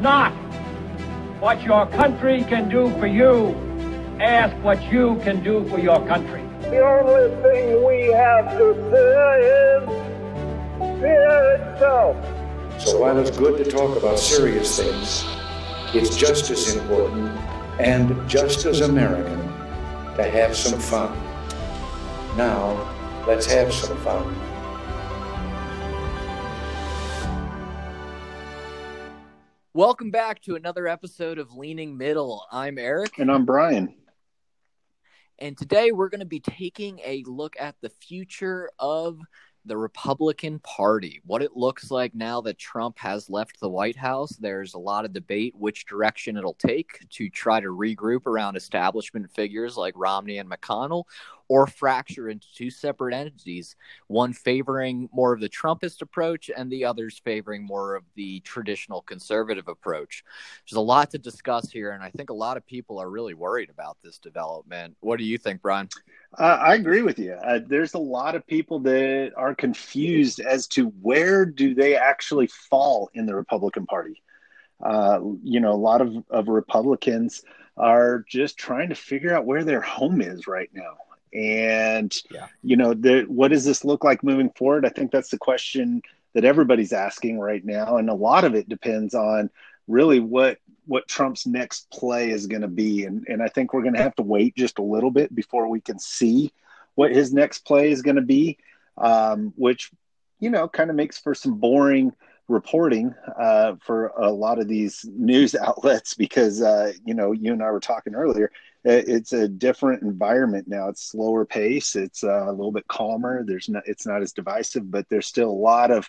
not what your country can do for you. Ask what you can do for your country. The only thing we have to fear is fear itself. So while it's good to talk about serious things, it's just as important and just as American to have some fun. Now, let's have some fun. Welcome back to another episode of Leaning Middle. I'm Eric. And I'm Brian. And today we're going to be taking a look at the future of the Republican Party, what it looks like now that Trump has left the White House. There's a lot of debate which direction it'll take to try to regroup around establishment figures like Romney and McConnell, or fracture into two separate entities, one favoring more of the Trumpist approach and the others favoring more of the traditional conservative approach. There's a lot to discuss here, and I think a lot of people are really worried about this development. What do you think, Brian? Uh, I agree with you. Uh, there's a lot of people that are confused as to where do they actually fall in the Republican Party. Uh, you know, a lot of, of Republicans are just trying to figure out where their home is right now. And yeah. you know, the, what does this look like moving forward? I think that's the question that everybody's asking right now, and a lot of it depends on really what what Trump's next play is going to be, and and I think we're going to have to wait just a little bit before we can see what his next play is going to be, um, which you know kind of makes for some boring reporting uh, for a lot of these news outlets because uh, you know you and I were talking earlier it's a different environment now. It's slower pace. It's uh, a little bit calmer. There's not. It's not as divisive, but there's still a lot of,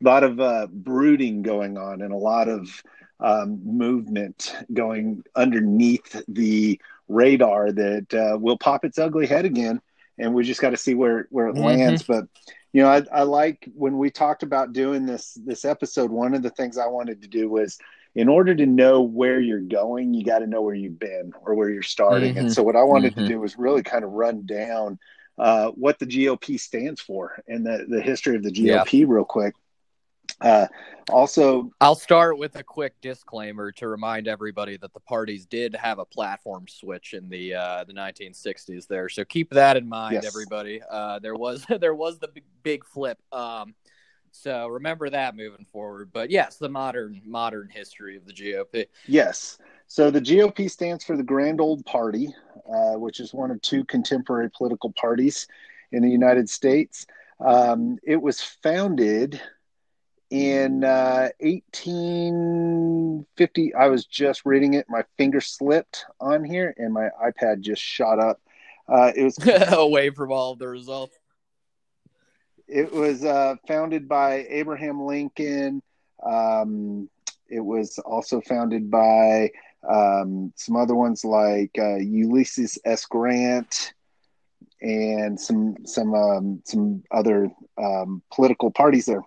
lot of uh, brooding going on and a lot of um, movement going underneath the radar that uh, will pop its ugly head again. And we just got to see where where it mm-hmm. lands. But you know, I, I like when we talked about doing this this episode. One of the things I wanted to do was in order to know where you're going, you got to know where you've been or where you're starting. Mm-hmm. And so, what I wanted mm-hmm. to do was really kind of run down uh, what the GOP stands for and the, the history of the GOP yeah. real quick. Uh, also, I'll start with a quick disclaimer to remind everybody that the parties did have a platform switch in the uh, the 1960s there, so keep that in mind, yes. everybody. Uh, there was there was the big, big flip. Um, so remember that moving forward. But yes, the modern modern history of the GOP. Yes. So the GOP stands for the Grand Old Party, uh, which is one of two contemporary political parties in the United States. Um, it was founded in uh, 1850. I was just reading it. My finger slipped on here, and my iPad just shot up. Uh, it was away from all the results. It was uh, founded by Abraham Lincoln. Um, it was also founded by um, some other ones like uh, Ulysses S. Grant and some some um, some other um, political parties there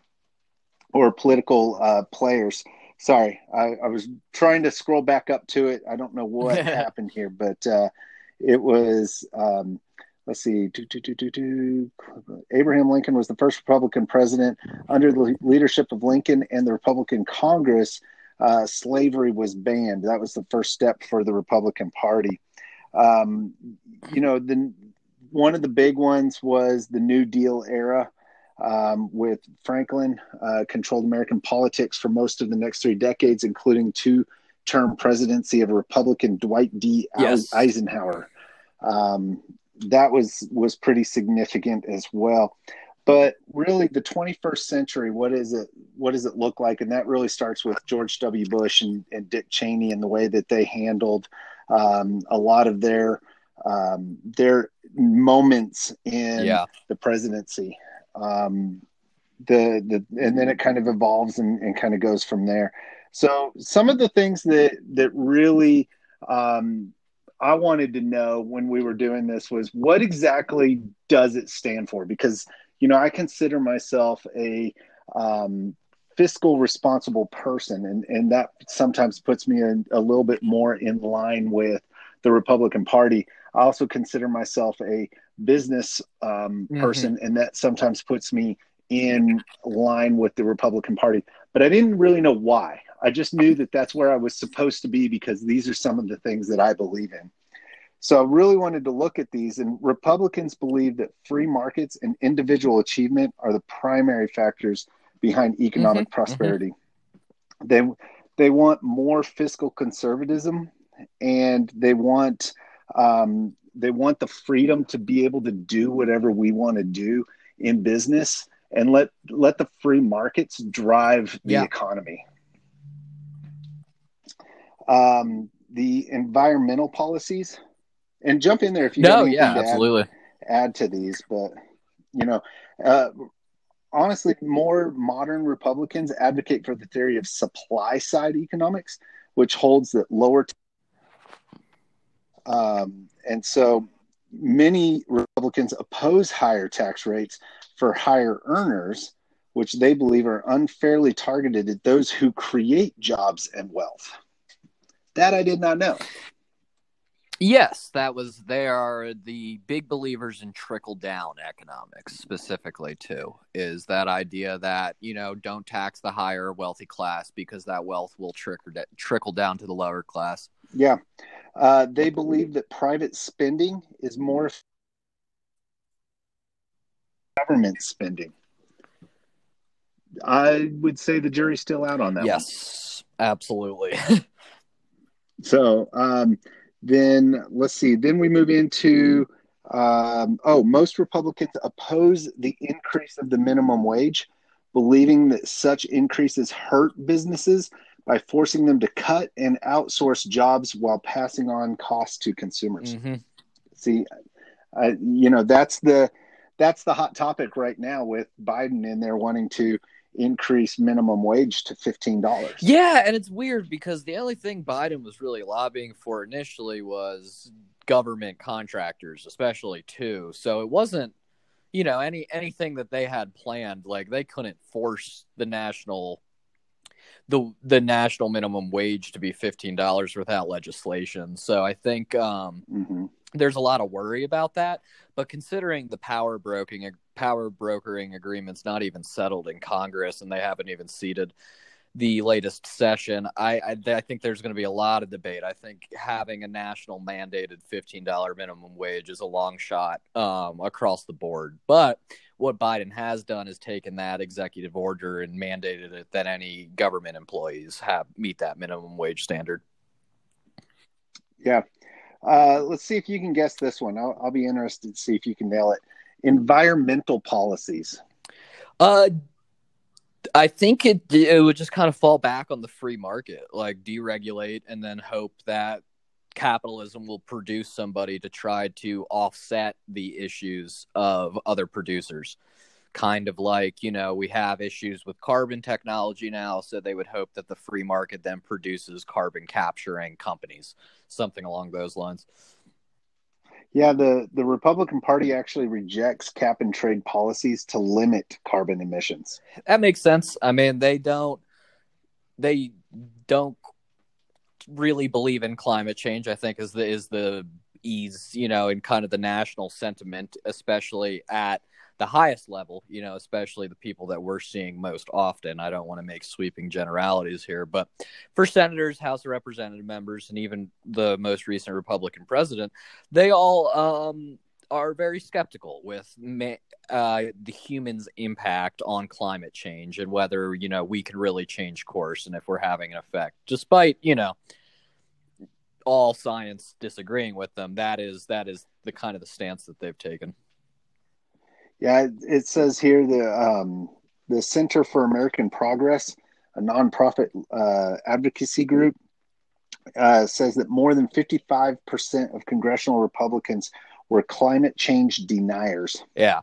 or political uh, players. Sorry, I, I, was trying to scroll back up to it. I don't know what happened here, but uh, it was um, let's see, do, do, do, Abraham Lincoln was the first Republican president under the leadership of Lincoln and the Republican Congress. Uh, slavery was banned. That was the first step for the Republican Party. Um, you know, the one of the big ones was the New Deal era. Um, with Franklin uh, controlled American politics for most of the next three decades, including two-term presidency of Republican Dwight D. Yes. Eisenhower. Um, that was was pretty significant as well. But really the 21st century what is it what does it look like? And that really starts with george w. Bush and, and dick cheney and the way that they handled um, a lot of their um, their moments in yeah. the presidency. Um, the the and then it kind of evolves and, and kind of goes from there. So some of the things that that really um, I wanted to know when we were doing this was what exactly does it stand for? Because you know I consider myself a um, fiscal responsible person, and and that sometimes puts me in, a little bit more in line with the Republican Party. I also consider myself a business um, mm-hmm. person, and that sometimes puts me in line with the Republican Party. But I didn't really know why. I just knew that that's where I was supposed to be because these are some of the things that I believe in. So I really wanted to look at these, and Republicans believe that free markets and individual achievement are the primary factors behind economic mm-hmm, prosperity. Mm-hmm. They they want more fiscal conservatism, and they want um, they want the freedom to be able to do whatever we want to do in business, and let let the free markets drive the yeah. economy. Um, the environmental policies and jump in there if you no, yeah, absolutely add, add, to these. But you know, uh, honestly, more modern Republicans advocate for the theory of supply side economics, which holds that lower. T- um, and so many Republicans oppose higher tax rates for higher earners, which they believe are unfairly targeted at those who create jobs and wealth. That I did not know. Yes, that was. They are the big believers in trickle down economics, specifically too. Is that idea that you know don't tax the higher wealthy class because that wealth will trickle trickle down to the lower class. Yeah, uh, they believe that private spending is more government spending. I would say the jury's still out on that. Yes, one. absolutely. so. Um, then let's see. Then we move into um, oh, most Republicans oppose the increase of the minimum wage, believing that such increases hurt businesses by forcing them to cut and outsource jobs while passing on costs to consumers. Mm-hmm. See, uh, you know that's the that's the hot topic right now with Biden in there wanting to increase minimum wage to $15. Yeah, and it's weird because the only thing Biden was really lobbying for initially was government contractors, especially too. So it wasn't, you know, any anything that they had planned like they couldn't force the national the the national minimum wage to be $15 without legislation. So I think um mm-hmm there's a lot of worry about that. But considering the power broking power brokering agreements not even settled in Congress and they haven't even seated the latest session, I I, I think there's going to be a lot of debate. I think having a national mandated $15 minimum wage is a long shot um, across the board. But what Biden has done is taken that executive order and mandated it that any government employees have meet that minimum wage standard. Yeah, uh, let's see if you can guess this one. I'll, I'll, be interested to see if you can nail it. Environmental policies. Uh, I think it it would just kind of fall back on the free market, like deregulate and then hope that capitalism will produce somebody to try to offset the issues of other producers kind of like you know we have issues with carbon technology now so they would hope that the free market then produces carbon capturing companies something along those lines. Yeah the the republican party actually rejects cap and trade policies to limit carbon emissions. That makes sense. I mean they don't they don't really believe in climate change i think is the is the ease you know in kind of the national sentiment especially at the highest level, you know, especially the people that we're seeing most often. I don't want to make sweeping generalities here, but for senators, House of Representative members, and even the most recent Republican president, they all um, are very skeptical with uh, the human's impact on climate change and whether you know we can really change course and if we're having an effect, despite you know all science disagreeing with them. That is that is the kind of the stance that they've taken. Yeah, it says here the um, the Center for American Progress, a nonprofit uh, advocacy group, uh, says that more than 55% of congressional Republicans were climate change deniers. Yeah,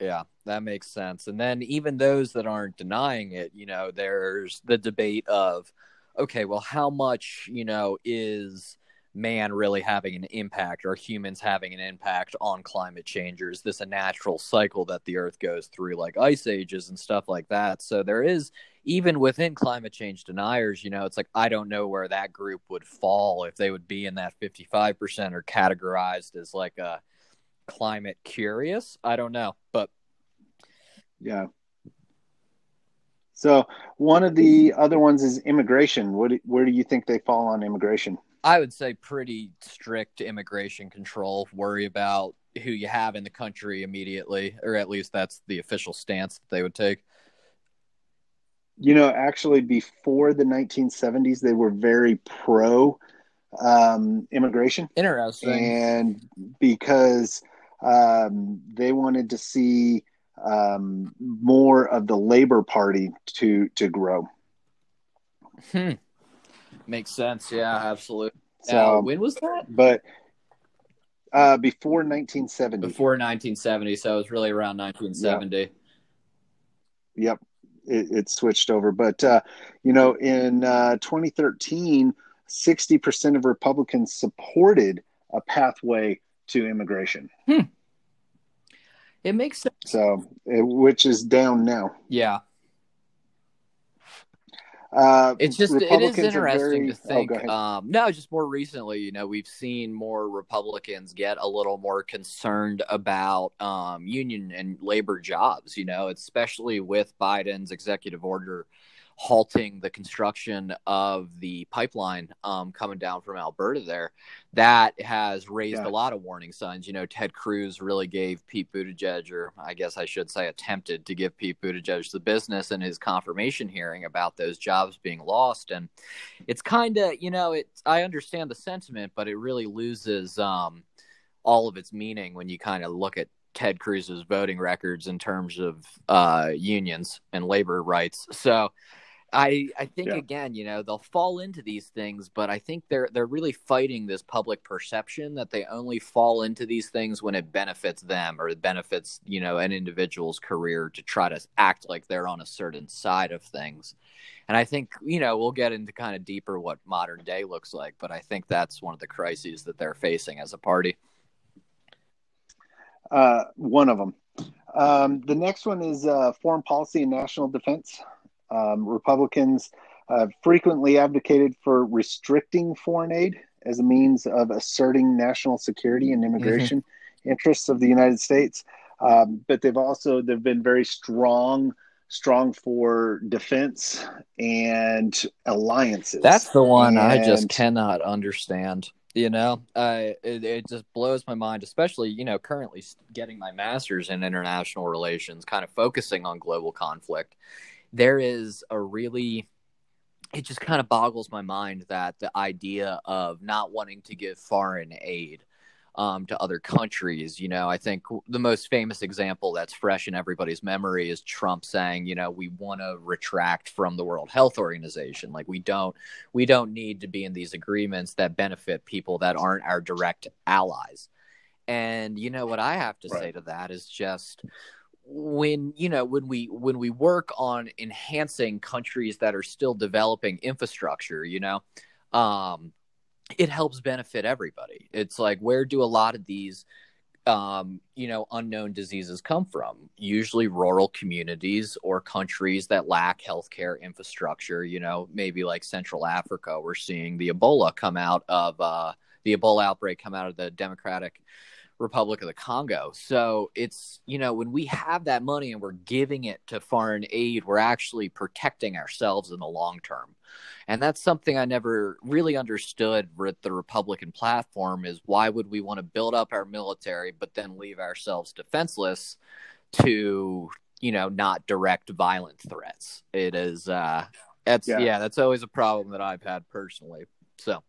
yeah, that makes sense. And then even those that aren't denying it, you know, there's the debate of, okay, well, how much, you know, is man really having an impact or humans having an impact on climate change or is this a natural cycle that the earth goes through like ice ages and stuff like that so there is even within climate change deniers you know it's like i don't know where that group would fall if they would be in that 55% or categorized as like a climate curious i don't know but yeah So one of the other ones is immigration. What, where do you think they fall on immigration? I would say pretty strict immigration control. Worry about who you have in the country immediately, or at least that's the official stance that they would take. You know, actually, before the 1970s, they were very pro um, immigration. Interesting. And because um, they wanted to see um, more of the Labor Party to to grow. Hmm. Makes sense. Yeah, absolutely. So Now, when was that? but uh, before 1970. Before 1970, so it was really around 1970. Yep, it, it switched over. But uh, you know, in uh, 2013, 60 percent of Republicans supported a pathway to immigration. It makes sense. So, it, which is down now. Yeah, Uh, it's just it is interesting very- to oh, think. ahead. um, no, just more recently, you know, we've seen more Republicans get a little more concerned about um, union and labor jobs. You know, especially with Biden's executive order halting the construction of the pipeline um, coming down from Alberta. There, that has raised Yeah. a lot of warning signs. You know, Ted Cruz really gave Pete Buttigieg, or I guess I should say, attempted to give Pete Buttigieg the business in his confirmation hearing about those jobs being lost. And it's kind of, you know, it. I understand the sentiment, but it really loses um, all of its meaning when you kind of look at Ted Cruz's voting records in terms of uh, unions and labor rights. So. I I think Yeah. again, you know, they'll fall into these things, but I think they're they're really fighting this public perception that they only fall into these things when it benefits them or it benefits, you know, an individual's career to try to act like they're on a certain side of things. And I think, you know, we'll get into kind of deeper what modern day looks like, but I think that's one of the crises that they're facing as a party. Uh, one of them. Um, the next one is uh, foreign policy and national defense. Um, Republicans uh, frequently advocated for restricting foreign aid as a means of asserting national security and immigration interests of the United States. Um, but they've also they've been very strong, strong for defense and alliances. That's the one I just cannot understand. You know, uh, it, it just blows my mind, especially, you know, currently getting my master's in international relations, kind of focusing on global conflict. There is a really, it just kind of boggles my mind that the idea of not wanting to give foreign aid um, to other countries. You know, I think the most famous example that's fresh in everybody's memory is Trump saying, you know, we want to retract from the World Health Organization. Like we don't, we don't need to be in these agreements that benefit people that aren't our direct allies. And you know what I have to say to that is just when you know when we when we work on enhancing countries that are still developing infrastructure you know um it helps benefit everybody. It's like where do a lot of these um you know unknown diseases come from? Usually rural communities or countries that lack healthcare infrastructure you know maybe like central africa we're seeing the ebola come out of uh the ebola outbreak come out of the democratic Republic of the Congo. So it's, you know, when we have that money and we're giving it to foreign aid, we're actually protecting ourselves in the long term. And that's something I never really understood with the Republican platform is why would we want to build up our military but then leave ourselves defenseless to, you know, not direct violent threats. It is uh that's Yeah. yeah, that's always a problem that I've had personally. So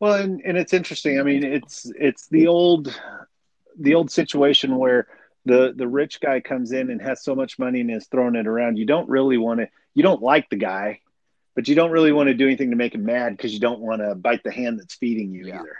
Well, and, and it's interesting. I mean, it's it's the old the old situation where the the rich guy comes in and has so much money and is throwing it around. You don't really want to. You don't like the guy, but you don't really want to do anything to make him mad because you don't want to bite the hand that's feeding you Yeah. either.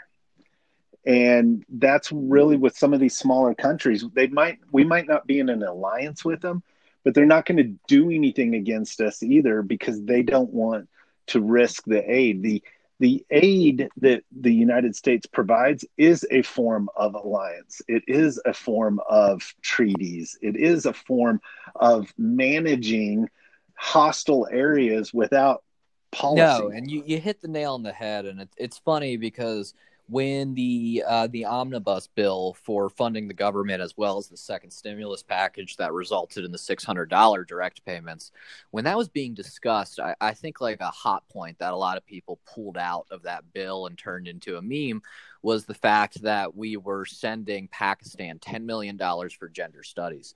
And that's really with some of these smaller countries. They might we might not be in an alliance with them, but they're not going to do anything against us either because they don't want to risk the aid. The the aid that the United States provides is a form of alliance. It is a form of treaties. It is a form of managing hostile areas without policy. No, and you, you hit the nail on the head, and it, it's funny because when the uh, the omnibus bill for funding the government as well as the second stimulus package that resulted in the six hundred dollar direct payments, when that was being discussed, I, I think like a hot point that a lot of people pulled out of that bill and turned into a meme was the fact that we were sending Pakistan ten million dollars for gender studies.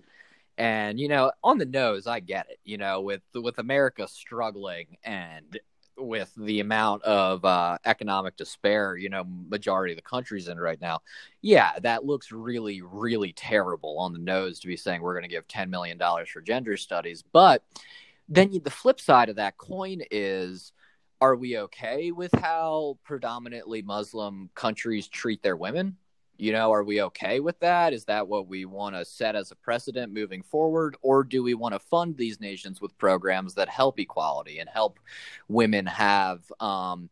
And you know, on the nose, I get it. You know, with with America struggling and with the amount of uh, economic despair, you know, majority of the country's in right now. Yeah, that looks really, really terrible on the nose to be saying we're going to give $10 million for gender studies. But then the flip side of that coin is are we okay with how predominantly Muslim countries treat their women? You know, are we okay with that? Is that what we want to set as a precedent moving forward? Or do we want to fund these nations with programs that help equality and help women have, um,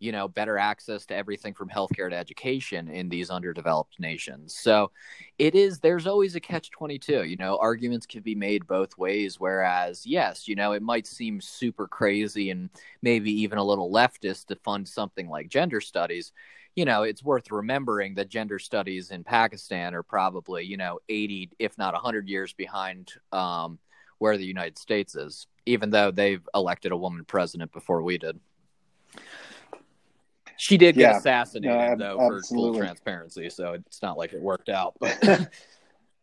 you know, better access to everything from healthcare to education in these underdeveloped nations? So it is, there's always a catch 22. You know, arguments can be made both ways. Whereas, yes, you know, it might seem super crazy and maybe even a little leftist to fund something like gender studies you know, it's worth remembering that gender studies in Pakistan are probably, you know, 80, if not 100 years behind um, where the United States is, even though they've elected a woman president before we did. She did get yeah, assassinated, no, though, absolutely. for full transparency. So it's not like it worked out. But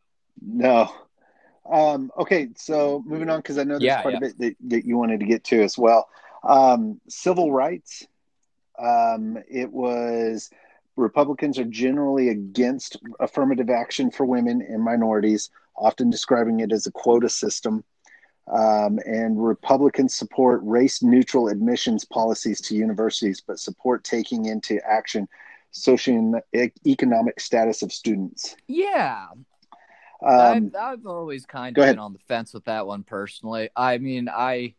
no. Um, okay, so moving on, because I know there's yeah, quite yeah. a bit that, that you wanted to get to as well. Um, civil rights um, it was Republicans are generally against affirmative action for women and minorities, often describing it as a quota system. Um, and Republicans support race neutral admissions policies to universities, but support taking into action socio-economic status of students. Yeah. Um, I've, I've always kind of been on the fence with that one personally. I mean, I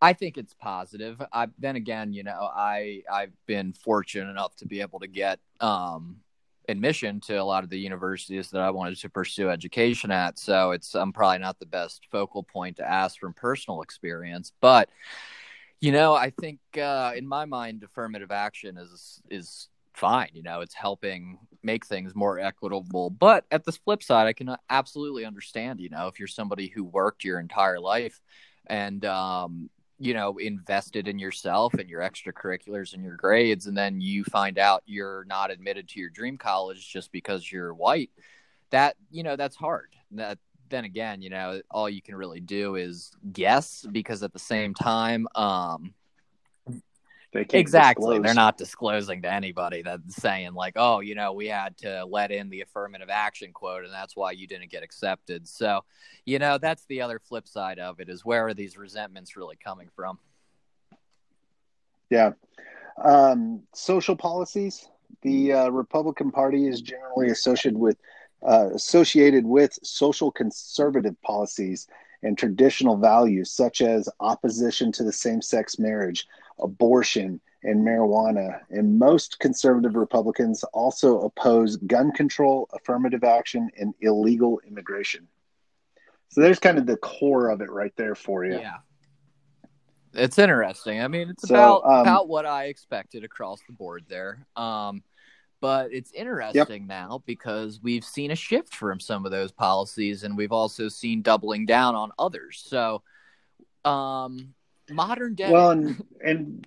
I think it's positive. I, then again, you know, I I've been fortunate enough to be able to get um, admission to a lot of the universities that I wanted to pursue education at. So it's I'm probably not the best focal point to ask from personal experience, but you know, I think uh, in my mind, affirmative action is is fine. You know, it's helping make things more equitable. But at the flip side, I can absolutely understand. You know, if you're somebody who worked your entire life and um, you know invested in yourself and your extracurriculars and your grades and then you find out you're not admitted to your dream college just because you're white that you know that's hard. That then again you know all you can really do is guess because at the same time um exactly. Disclose. They're not disclosing to anybody that's saying like, oh, you know, we had to let in the affirmative action quote, and that's why you didn't get accepted. So, you know, that's the other flip side of it is where are these resentments really coming from? Yeah. Um, social policies. The uh, Republican Party is generally associated with uh, associated with social conservative policies and traditional values such as opposition to the same-sex marriage, abortion, and marijuana. And most conservative Republicans also oppose gun control, affirmative action, and illegal immigration. So there's kind of the core of it right there for you. Yeah. It's interesting. I mean, it's so, about um, about what I expected across the board there. Um, but it's interesting yep. now because we've seen a shift from some of those policies, and we've also seen doubling down on others. So, um, modern day. Well, and, and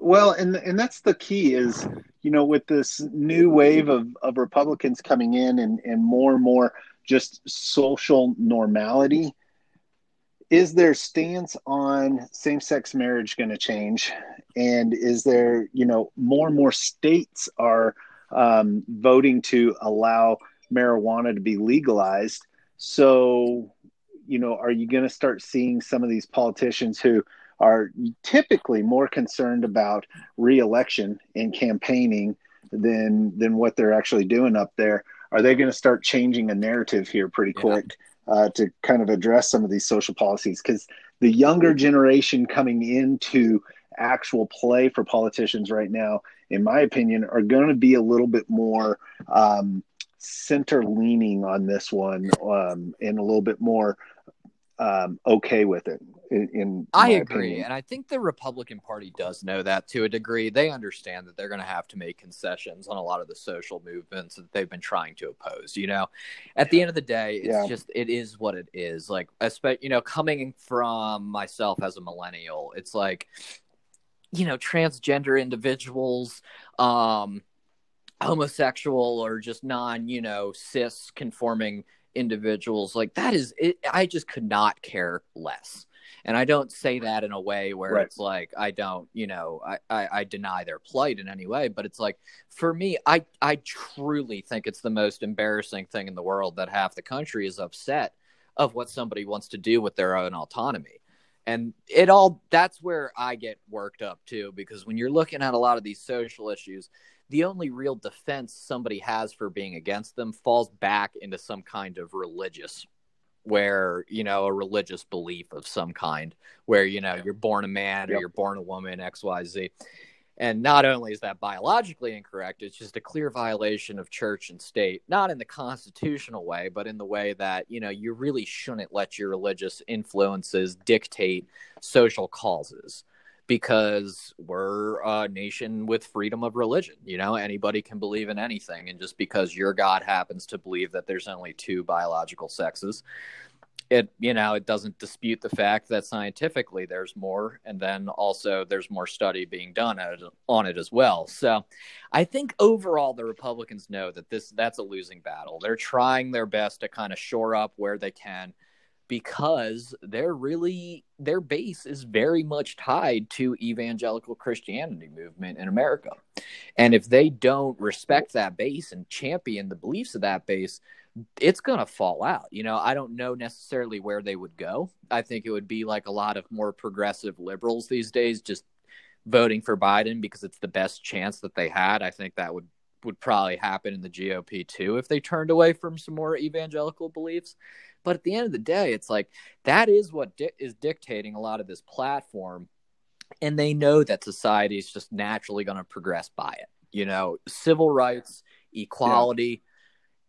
well, and and that's the key is you know with this new wave of of Republicans coming in and and more and more just social normality. Is their stance on same-sex marriage going to change? And is there, you know, more and more states are um, voting to allow marijuana to be legalized? So you know, are you going to start seeing some of these politicians who are typically more concerned about reelection and campaigning than than what they're actually doing up there? Are they going to start changing a narrative here pretty quick yeah. uh, to kind of address some of these social policies? Because the younger generation coming into actual play for politicians right now, in my opinion, are going to be a little bit more um, center leaning on this one um, and a little bit more um, okay with it. In, in I agree, opinion. and I think the Republican Party does know that to a degree. They understand that they're going to have to make concessions on a lot of the social movements that they've been trying to oppose. You know, at the end of the day, it's Yeah. just it is what it is. Like, especially you know, coming from myself as a millennial, it's like you know, transgender individuals, um, homosexual or just non, you know, cis conforming individuals like that is it, i just could not care less. And i don't say that in a way where Right. it's like i don't you know I, I i deny their plight in any way but it's like for me i i truly think it's the most embarrassing thing in the world that half the country is upset of what somebody wants to do with their own autonomy. And it all that's where i get worked up too because when you're looking at a lot of these social issues the only real defense somebody has for being against them falls back into some kind of religious where you know a religious belief of some kind where you know you're born a man or you're born a woman xyz and not only is that biologically incorrect it's just a clear violation of church and state not in the constitutional way but in the way that you know you really shouldn't let your religious influences dictate social causes because we're a nation with freedom of religion. You know, anybody can believe in anything. And just because your God happens to believe that there's only two biological sexes, it, you know, it doesn't dispute the fact that scientifically there's more. And then also there's more study being done on it as well. So I think overall the Republicans know that this, that's a losing battle. They're trying their best to kind of shore up where they can because they're really their base is very much tied to evangelical Christianity movement in America. And if they don't respect that base and champion the beliefs of that base, it's going to fall out. You know, I don't know necessarily where they would go. I think it would be like a lot of more progressive liberals these days just voting for Biden because it's the best chance that they had. I think that would would probably happen in the GOP too if they turned away from some more evangelical beliefs. But at the end of the day, it's like that is what di- is dictating a lot of this platform. And they know that society is just naturally going to progress by it. You know, civil rights, equality.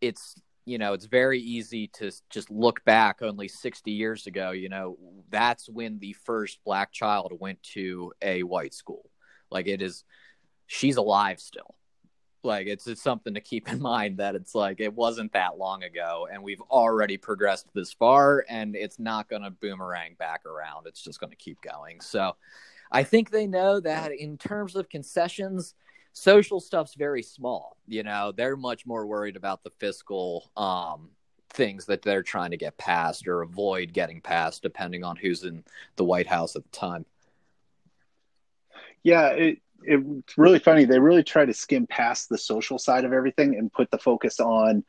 It's, you know, it's very easy to just look back only 60 years ago. You know, that's when the first black child went to a white school. Like it is, she's alive still like it's it's something to keep in mind that it's like it wasn't that long ago and we've already progressed this far and it's not going to boomerang back around. It's just going to keep going. So i think they know that in terms of concessions social stuff's very small you know? They're much more worried about the fiscal um things that they're trying to get passed or avoid getting passed depending on who's in the white house at the time. Yeah, it, it's really funny. They really try to skim past the social side of everything and put the focus on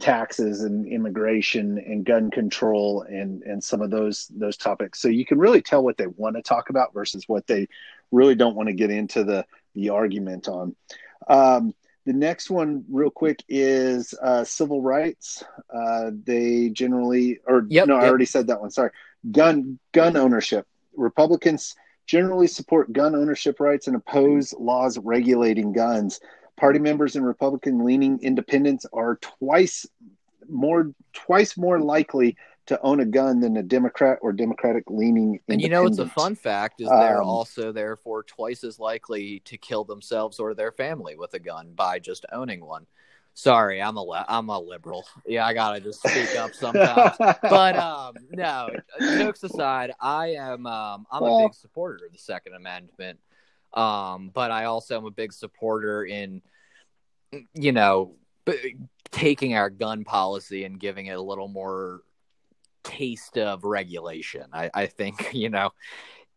taxes and immigration and gun control and and some of those those topics. So you can really tell what they want to talk about versus what they really don't want to get into the the argument on. Um, the next one, real quick, is uh, civil rights. Uh, they generally, or Yep, no, I already said that one. Sorry, gun gun ownership. Republicans generally support gun ownership rights and oppose laws regulating guns. Party members and Republican leaning independents are twice more twice more likely to own a gun than a Democrat or Democratic leaning And you know what's a fun fact is they're Um, also therefore twice as likely to kill themselves or their family with a gun by just owning one. Sorry, I'm a li- I'm a liberal. Yeah, I gotta just speak up sometimes. but um, no, jokes aside, I am um, I'm a big supporter of the Second Amendment. Um, but I also am a big supporter in, you know, b- taking our gun policy and giving it a little more taste of regulation. I, I think you know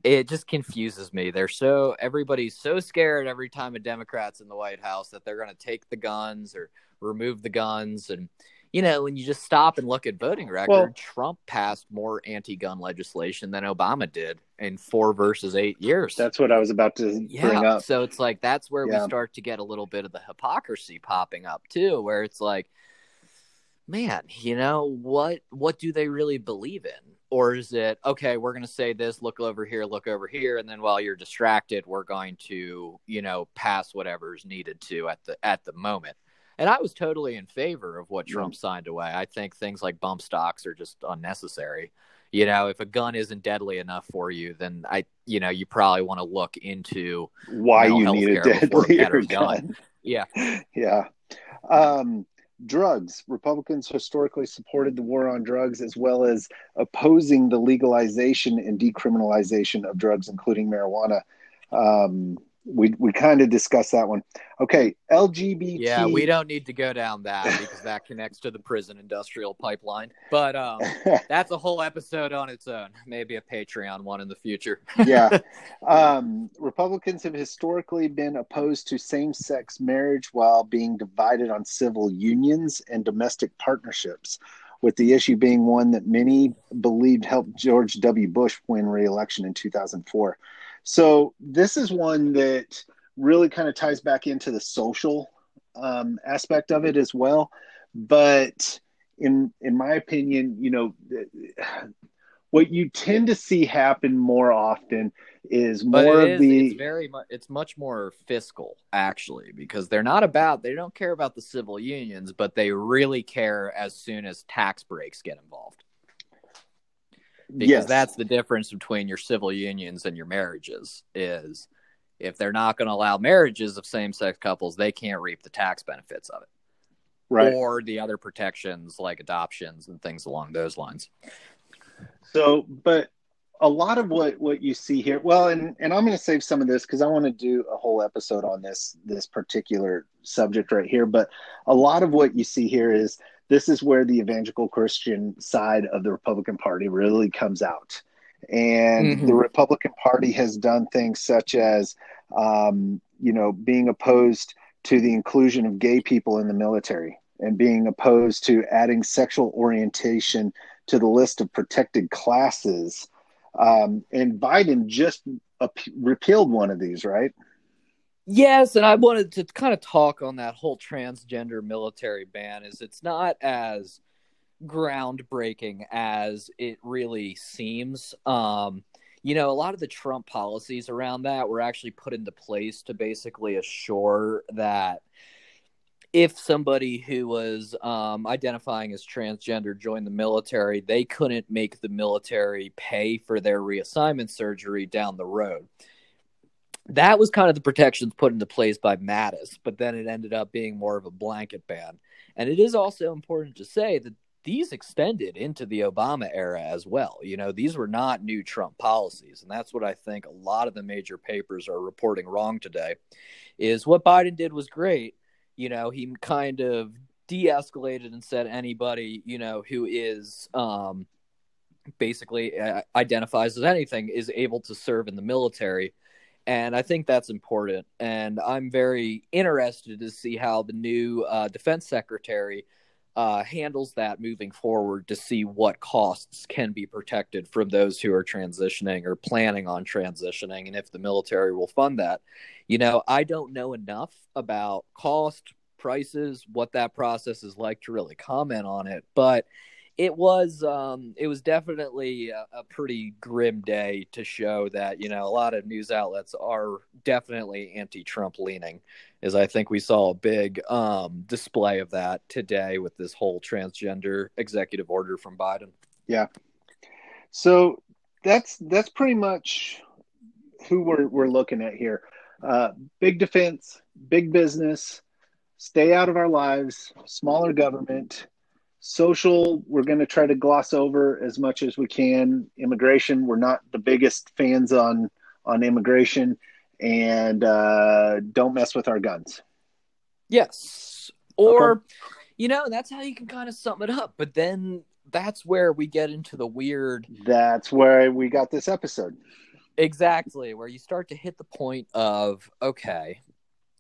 it just confuses me. They're so everybody's so scared every time a Democrat's in the White House that they're going to take the guns or remove the guns and you know when you just stop and look at voting record Well- Trump passed more anti-gun legislation than Obama did in 4 versus 8 years. That's what I was about to bring up. so it's like that's where Yeah. we start to get a little bit of the hypocrisy popping up too where it's like man, you know, what what do they really believe in? Or is it okay, we're going to say this, look over here, look over here and then while you're distracted, we're going to, you know, pass whatever's needed to at the at the moment. And I was totally in favor of what Yeah. Trump signed away. I think things like bump stocks are just unnecessary. You know, if a gun isn't deadly enough for you, then I, you know, you probably want to look into Why you need a deadlier better gun. Yeah. Yeah. Um, drugs. Republicans historically supported the war on drugs as well as opposing the legalization and decriminalization of drugs, including marijuana. Um, we we kind of discussed that one. Okay, LGBT. Yeah, we don't need to go down that because that connects to the prison industrial pipeline. But um, that's a whole episode on its own. Maybe a Patreon one in the future. yeah. Um, Republicans have historically been opposed to same sex marriage while being divided on civil unions and domestic partnerships, with the issue being one that many believed helped George W. Bush win re election in 2004. So, this is one that really kind of ties back into the social um, aspect of it as well. But in in my opinion, you know, what you tend to see happen more often is more of the it's very much it's much more fiscal actually because they're not about they don't care about the civil unions, but they really care as soon as tax breaks get involved. Because yes, that's the difference between your civil unions and your marriages is if they're not going to allow marriages of same-sex couples they can't reap the tax benefits of it right. or the other protections like adoptions and things along those lines So, but a lot of what what you see here, well, and and I'm going to save some of this because I want to do a whole episode on this this particular subject right here. But a lot of what you see here is this is where the evangelical Christian side of the Republican Party really comes out, and Mhm. the Republican Party has done things such as, um, you know, being opposed to the inclusion of gay people in the military and being opposed to adding sexual orientation to the list of protected classes. Um, and Biden just repealed one of these, right? Yes, and I wanted to kind of talk on that whole transgender military ban. Is it's not as groundbreaking as it really seems. Um, you know, a lot of the Trump policies around that were actually put into place to basically assure that if somebody who was um, identifying as transgender joined the military, they couldn't make the military pay for their reassignment surgery down the road that was kind of the protections put into place by Mattis, but then it ended up being more of a blanket ban. And it is also important to say that these extended into the Obama era as well. You know, these were not new Trump policies, and that's what I think a lot of the major papers are reporting wrong today. Is what Biden did was great. You know, he kind of de-escalated and said anybody, you know, who is um basically uh, identifies as anything is able to serve in the military and I think that's important. And I'm very interested to see how the new uh, defense secretary uh, handles that moving forward to see what costs can be protected from those who are transitioning or planning on transitioning, and if the military will fund that. You know, I don't know enough about cost, prices, what that process is like to really comment on it, but it was um, it was definitely a, a, pretty grim day to show that you know a lot of news outlets are definitely anti-Trump leaning, as I think we saw a big um, display of that today with this whole transgender executive order from Biden. Yeah. So that's that's pretty much who we're we're looking at here. Uh, big defense, big business, stay out of our lives, smaller government social we're going to try to gloss over as much as we can. Immigration we're not the biggest fans on on immigration and uh, don't mess with our guns. Yes. Or Okay. you know that's how you can kind of sum it up but then that's where we get into the weird that's where we got this episode. Exactly where you start to hit the point of okay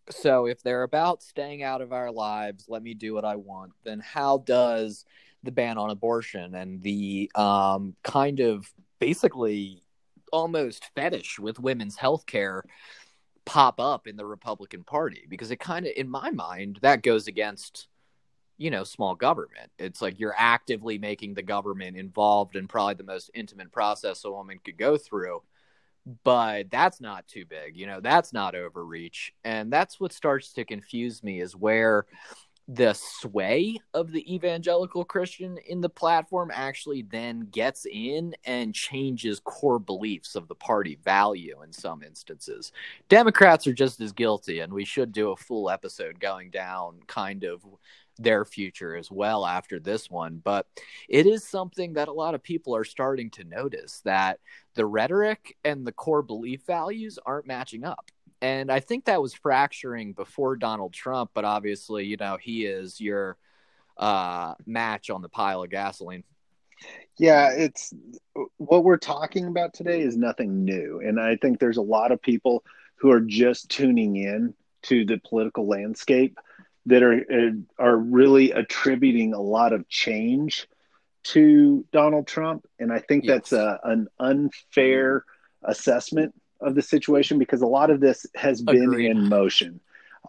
so if they're about staying out of our lives let me do what i want then how does the ban on abortion and the um, kind of basically almost fetish with women's health care pop up in the republican party? Because it kind of in my mind that goes against you know small government. It's like you're actively making the government involved in probably the most intimate process a woman could go through but that's not too big you know that's not overreach and that's what starts to confuse me is where the sway of the evangelical Christian in the platform actually then gets in and changes core beliefs of the party value in some instances. Democrats are just as guilty, and we should do a full episode going down kind of their future as well after this one. But it is something that a lot of people are starting to notice that the rhetoric and the core belief values aren't matching up. And I think that was fracturing before Donald Trump, but obviously, you know, he is your uh, match on the pile of gasoline. Yeah, it's what we're talking about today is nothing new. And I think there's a lot of people who are just tuning in to the political landscape that are are really attributing a lot of change to Donald Trump, and I think yes. that's a, an unfair assessment of the situation because a lot of this has been Agreed. in motion.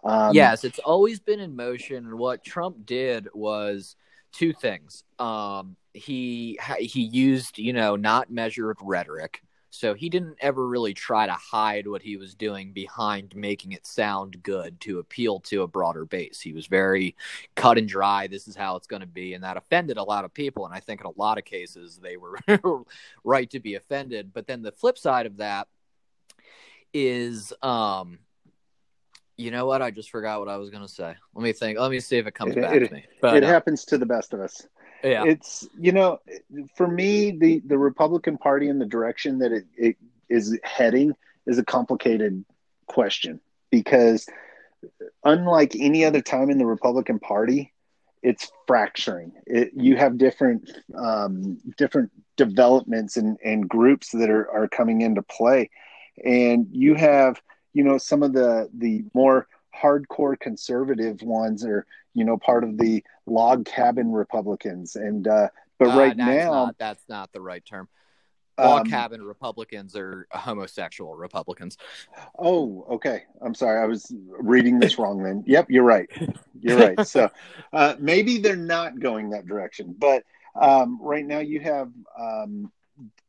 Um, yes, it's always been in motion, and what Trump did was two things. Um, he he used you know not measured rhetoric so he didn't ever really try to hide what he was doing behind making it sound good to appeal to a broader base. He was very cut and dry. This is how it's going to be. And that offended a lot of people. And I think in a lot of cases, they were right to be offended. But then the flip side of that is, um, you know what? I just forgot what I was going to say. Let me think. Let me see if it comes it, back it, to me. But it uh, happens to the best of us yeah. It's you know for me the the republican party in the direction that it, it is heading is a complicated question because unlike any other time in the republican party it's fracturing. It, you have different um, different developments and, and groups that are, are coming into play. And you have you know some of the the more hardcore conservative ones are you know part of the log cabin republicans. And uh but uh, right now not, that's not the right term. Log um, cabin republicans are homosexual republicans. Oh okay. I'm sorry. I was reading this wrong then. Yep you're right. You're right. So uh maybe they're not going that direction but um right now you have um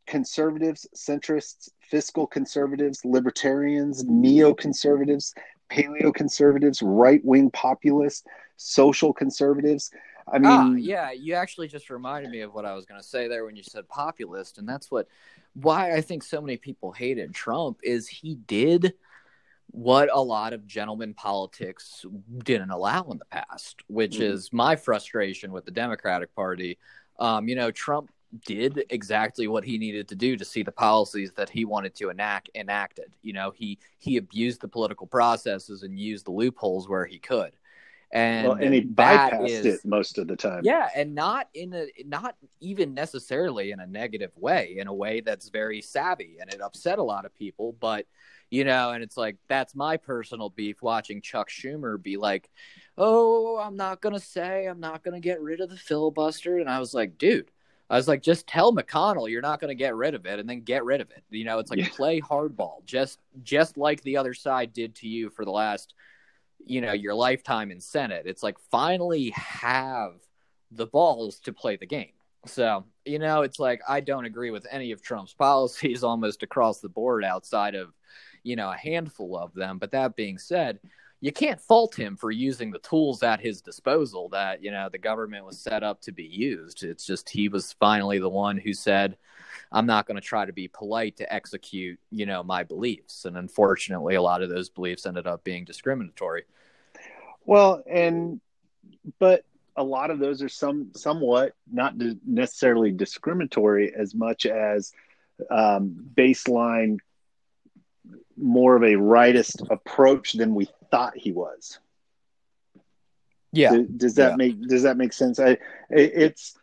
conservatives centrists fiscal conservatives libertarians neoconservatives paleoconservatives, right wing populists, social conservatives. I ah, mean, ah, yeah, you actually just reminded me of what I was going to say there when you said populist, and that's what why I think so many people hated Trump is he did what a lot of gentleman politics didn't allow in the past, which mm. is my frustration with the Democratic Party. Um, you know, Trump did exactly what he needed to do to see the policies that he wanted to enact enacted. You know, he he abused the political processes and used the loopholes where he could. And, well, and he bypassed is, it most of the time. Yeah, and not in a not even necessarily in a negative way, in a way that's very savvy and it upset a lot of people, but you know, and it's like that's my personal beef watching Chuck Schumer be like, "Oh, I'm not going to say, I'm not going to get rid of the filibuster." And I was like, "Dude, I was like, just tell McConnell you're not going to get rid of it, and then get rid of it. You know, it's like yeah. play hardball, just just like the other side did to you for the last, you know, your lifetime in Senate. It's like finally have the balls to play the game. So you know, it's like I don't agree with any of Trump's policies almost across the board, outside of you know a handful of them. But that being said, you can't fault him for using the tools at his disposal that you know the government was set up to be used it's just he was finally the one who said i'm not going to try to be polite to execute you know my beliefs and unfortunately a lot of those beliefs ended up being discriminatory well and but a lot of those are some somewhat not necessarily discriminatory as much as um, baseline more of a rightist approach than we thought he was. Yeah. Does, does that yeah. make does that make sense? I it's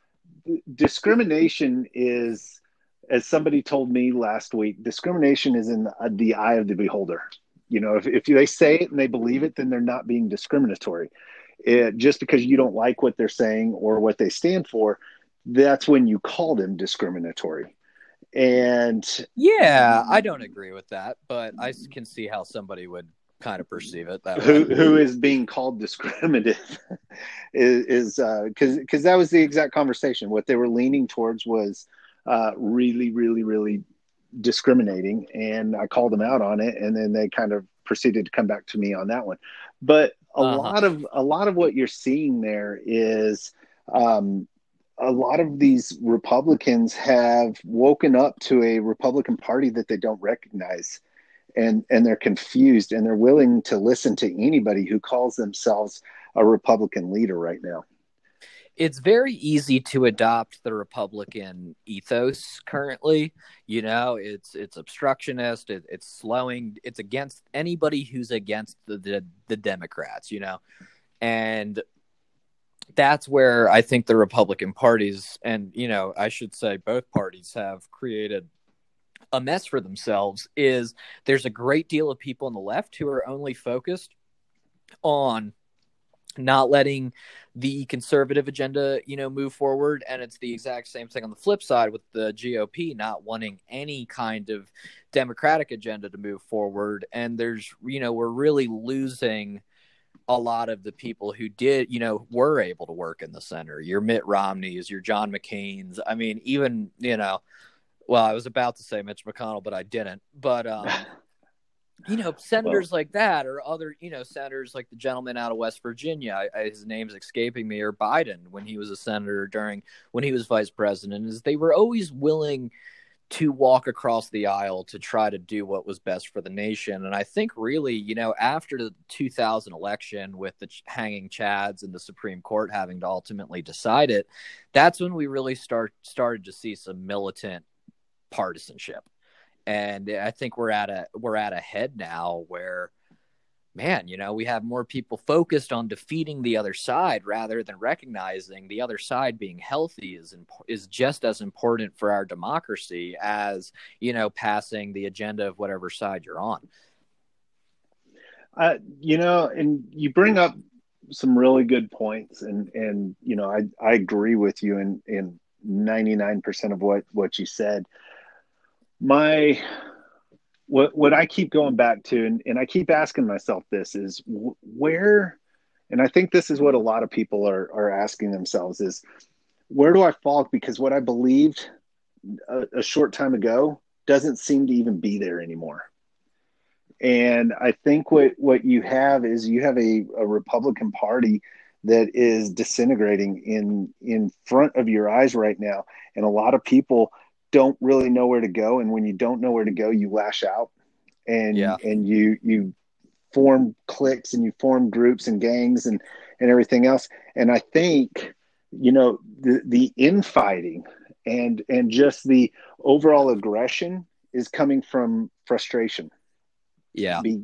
discrimination is as somebody told me last week, discrimination is in the, the eye of the beholder. You know, if, if they say it and they believe it, then they're not being discriminatory. It, just because you don't like what they're saying or what they stand for, that's when you call them discriminatory. And yeah, I don't agree with that, but I can see how somebody would kind of perceive it that who, way. Who is being called discriminative is because uh, because that was the exact conversation. What they were leaning towards was uh, really, really, really discriminating, and I called them out on it, and then they kind of proceeded to come back to me on that one. But a uh-huh. lot of a lot of what you're seeing there is um, a lot of these Republicans have woken up to a Republican Party that they don't recognize, and and they're confused, and they're willing to listen to anybody who calls themselves a Republican leader right now it's very easy to adopt the Republican ethos currently. You know, it's it's obstructionist. It, it's slowing. It's against anybody who's against the, the the Democrats. You know, and that's where I think the Republican parties and you know I should say both parties have created a mess for themselves. Is there's a great deal of people on the left who are only focused on not letting the conservative agenda, you know, move forward. And it's the exact same thing on the flip side with the GOP not wanting any kind of democratic agenda to move forward. And there's, you know, we're really losing a lot of the people who did, you know, were able to work in the center. Your Mitt Romneys, your John McCain's. I mean, even, you know, well, I was about to say Mitch McConnell, but I didn't. But um you know senators well, like that or other you know senators like the gentleman out of west virginia I, I, his name's escaping me or biden when he was a senator during when he was vice president is they were always willing to walk across the aisle to try to do what was best for the nation. And i think really you know after the 2000 election with the hanging chads and the supreme court having to ultimately decide it that's when we really start started to see some militant partisanship and I think we're at a we're at a head now where man, you know, we have more people focused on defeating the other side rather than recognizing the other side being healthy is is just as important for our democracy as, you know, passing the agenda of whatever side you're on. Uh, you know, and you bring up some really good points and and you know, I I agree with you in in 99% of what what you said my what what I keep going back to, and, and I keep asking myself this is where, and I think this is what a lot of people are are asking themselves is where do I fall? Because what I believed a, a short time ago doesn't seem to even be there anymore. And I think what what you have is you have a, a Republican Party that is disintegrating in in front of your eyes right now, and a lot of people don't really know where to go and when you don't know where to go you lash out. And yeah. and you you form cliques and you form groups and gangs and and everything else. And i think you know the the infighting and and just the overall aggression is coming from frustration. Yeah. Be-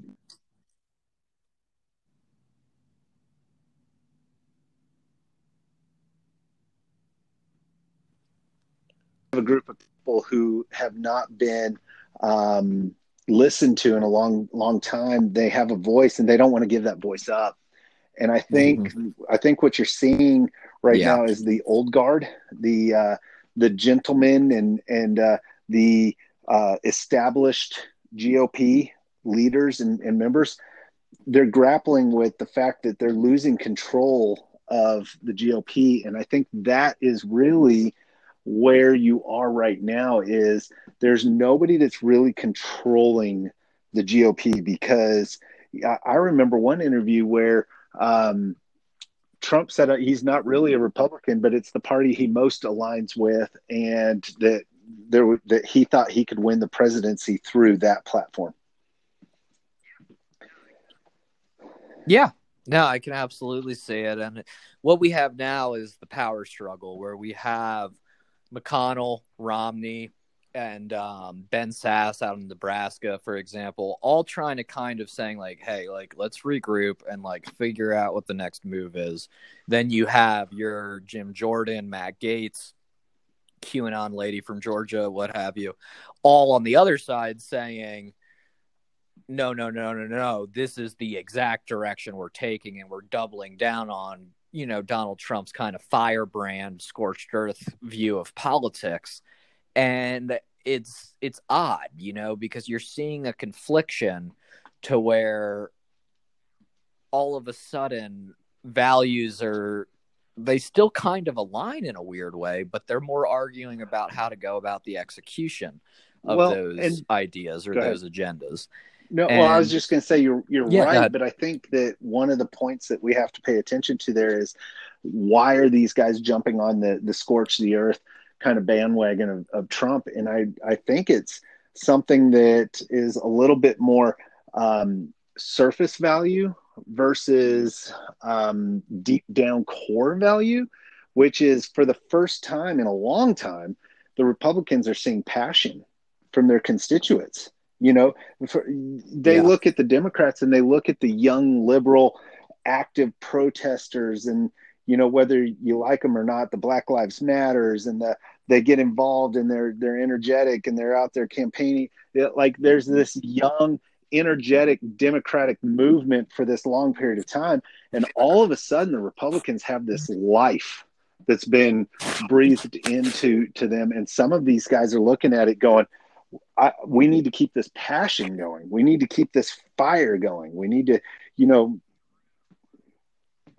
a group of people who have not been um, listened to in a long, long time. They have a voice and they don't want to give that voice up. And I think mm-hmm. I think what you're seeing right yeah. now is the old guard, the uh, the gentlemen and and uh, the uh, established GOP leaders and, and members. They're grappling with the fact that they're losing control of the GOP, and I think that is really where you are right now is there's nobody that's really controlling the GOP because I remember one interview where um, Trump said he's not really a Republican, but it's the party he most aligns with, and that there that he thought he could win the presidency through that platform. Yeah, no, I can absolutely see it. And what we have now is the power struggle where we have McConnell, Romney, and um, Ben Sasse out in Nebraska, for example, all trying to kind of saying like, "Hey, like let's regroup and like figure out what the next move is." Then you have your Jim Jordan, Matt Gaetz, QAnon lady from Georgia, what have you, all on the other side saying, "No, no, no, no, no. This is the exact direction we're taking, and we're doubling down on you know Donald Trump's kind of firebrand scorched earth view of politics. And it's it's odd you know because you're seeing a confliction to where all of a sudden values are they still kind of align in a weird way but they're more arguing about how to go about the execution of well, those ideas or those agendas No, well, I was just going to say you're you're Yeah, right, but I think that one of the points that we have to pay attention to there is why are these guys jumping on the the scorch the earth kind of bandwagon of, of Trump? And I I think it's something that is a little bit more um, surface value versus um, deep down core value, which is for the first time in a long time, the Republicans are seeing passion from their constituents. You know, for, they Yeah. look at the Democrats and they look at the young liberal active protesters and you know whether you like them or not the black lives matters and the they get involved and they're they're energetic and they're out there campaigning. Like there's this young energetic democratic movement for this long period of time. And all of a sudden the republicans have this life that's been breathed into to them. And some of these guys are looking at it going I, we need to keep this passion going. We need to keep this fire going. We need to you know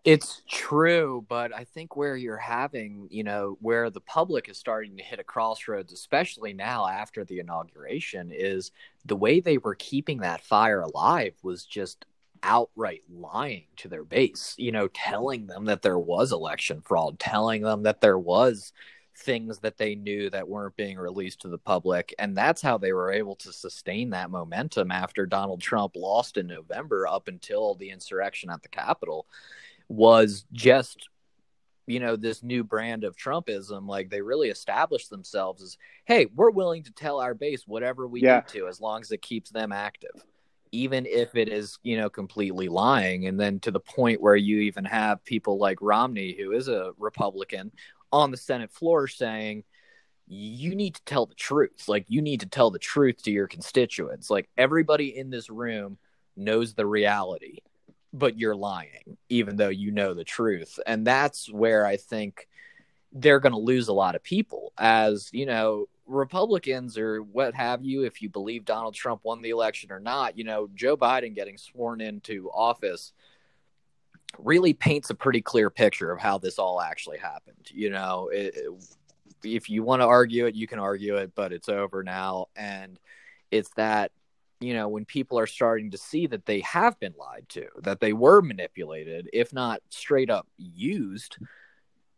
It's true, but I think where you're having, you know, where the public is starting to hit a crossroads, especially now after the inauguration, is the way they were keeping that fire alive was just outright lying to their base, you know, telling them that there was election fraud, telling them that there was things that they knew that weren't being released to the public. And that's how they were able to sustain that momentum after Donald Trump lost in November up until the insurrection at the Capitol was just you know this new brand of trumpism like they really established themselves as hey we're willing to tell our base whatever we Yeah. need to as long as it keeps them active even if it is you know completely lying and then to the point where you even have people like romney who is a republican on the senate floor saying you need to tell the truth like you need to tell the truth to your constituents like everybody in this room knows the reality but you're lying, even though you know the truth. And that's where I think they're going to lose a lot of people. As you know, Republicans or what have you, if you believe Donald Trump won the election or not, you know, Joe Biden getting sworn into office really paints a pretty clear picture of how this all actually happened. You know, it, it- if you want to argue it, you can argue it, but it's over now. And it's that you know, when people are starting to see that they have been lied to, that they were manipulated, if not straight up used,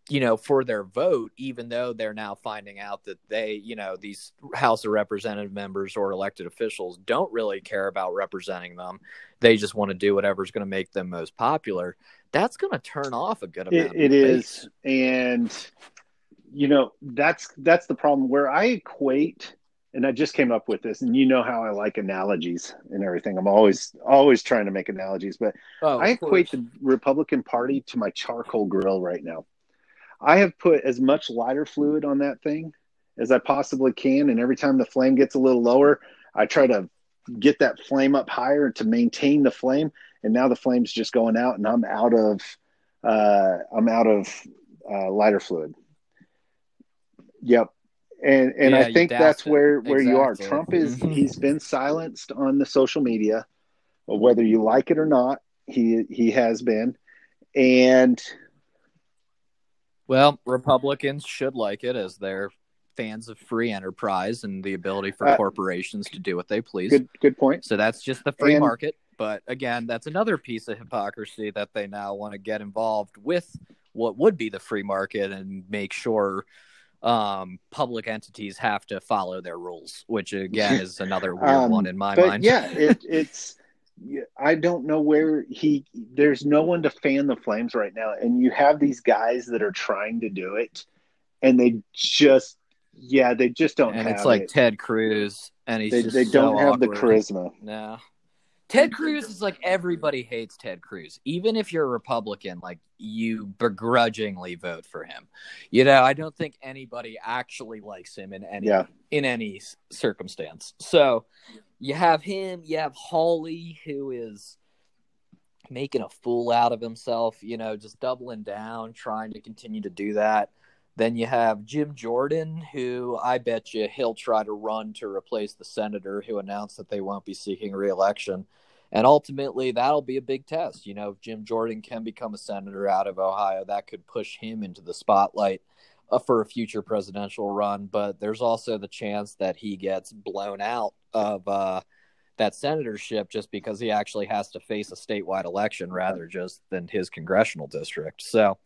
you know, for their vote, even though they're now finding out that they, you know, these House of Representative members or elected officials don't really care about representing them. They just want to do whatever's going to make them most popular. That's going to turn off a good amount. it, it the and you know that's that's the problem where i equate and i just came up with this and you know how i like analogies and everything i'm always always trying to make analogies but Oh, i equate course. the republican party to my charcoal grill right now i have put as much lighter fluid on that thing as i possibly can and every time the flame gets a little lower i try to get that flame up higher to maintain the flame and now the flame's just going out and i'm out of uh, i'm out of uh, lighter fluid. Yep. And and Yeah, i think that's it. where where you are. Trump is Mhm. he's been silenced on the social media whether you like it or not he he has been. And Well, Republicans should like it as they're fans of free enterprise and the ability for Uh, corporations to do what they please. good good point So that's just the free And- market. But again, that's another piece of hypocrisy that they now want to get involved with what would be the free market and make sure um, public entities have to follow their rules, which again is another weird Um, one in my but mind. yeah it, it's i don't know where he there's no one to fan the flames right now and you have these guys that are trying to do it and they just yeah they just don't and it's like it. Ted Cruz, and he's they, just they don't so have the charisma No. Ted Cruz is like everybody hates Ted Cruz. Even if you're a Republican, like you begrudgingly vote for him. You know, I don't think anybody actually likes him in any Yeah. in any circumstance. So you have him, you have Hawley who is making a fool out of himself, you know, just doubling down, trying to continue to do that. Then you have Jim Jordan, who I bet you he'll try to run to replace the senator who announced that they won't be seeking reelection. And ultimately, that'll be a big test. You know, if Jim Jordan can become a senator out of Ohio, that could push him into the spotlight uh, for a future presidential run. But there's also the chance that he gets blown out of uh, that senatorship just because he actually has to face a statewide election rather just than his congressional district. So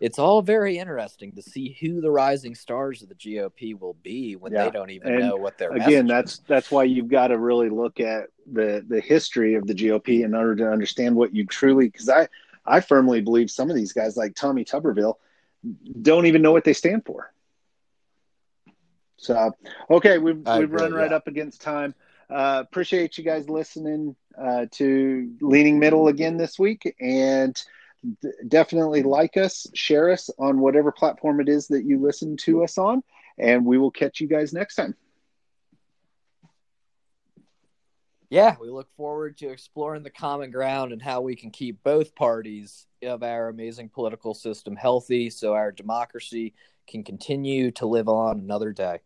it's all very interesting to see who the rising stars of the GOP will be when yeah. they don't even and know what they're again that's is. that's why you've got to really look at the the history of the GOP in order to understand what you truly because I I firmly believe some of these guys like Tommy Tuberville don't even know what they stand for. So okay, we've we've agree, run right yeah. up against time. Uh, appreciate you guys listening uh, to Leaning Middle again this week, and d- definitely like us, share us on whatever platform it is that you listen to us on, and we will catch you guys next time. Yeah, we look forward to exploring the common ground and how we can keep both parties of our amazing political system healthy so our democracy can continue to live on another day.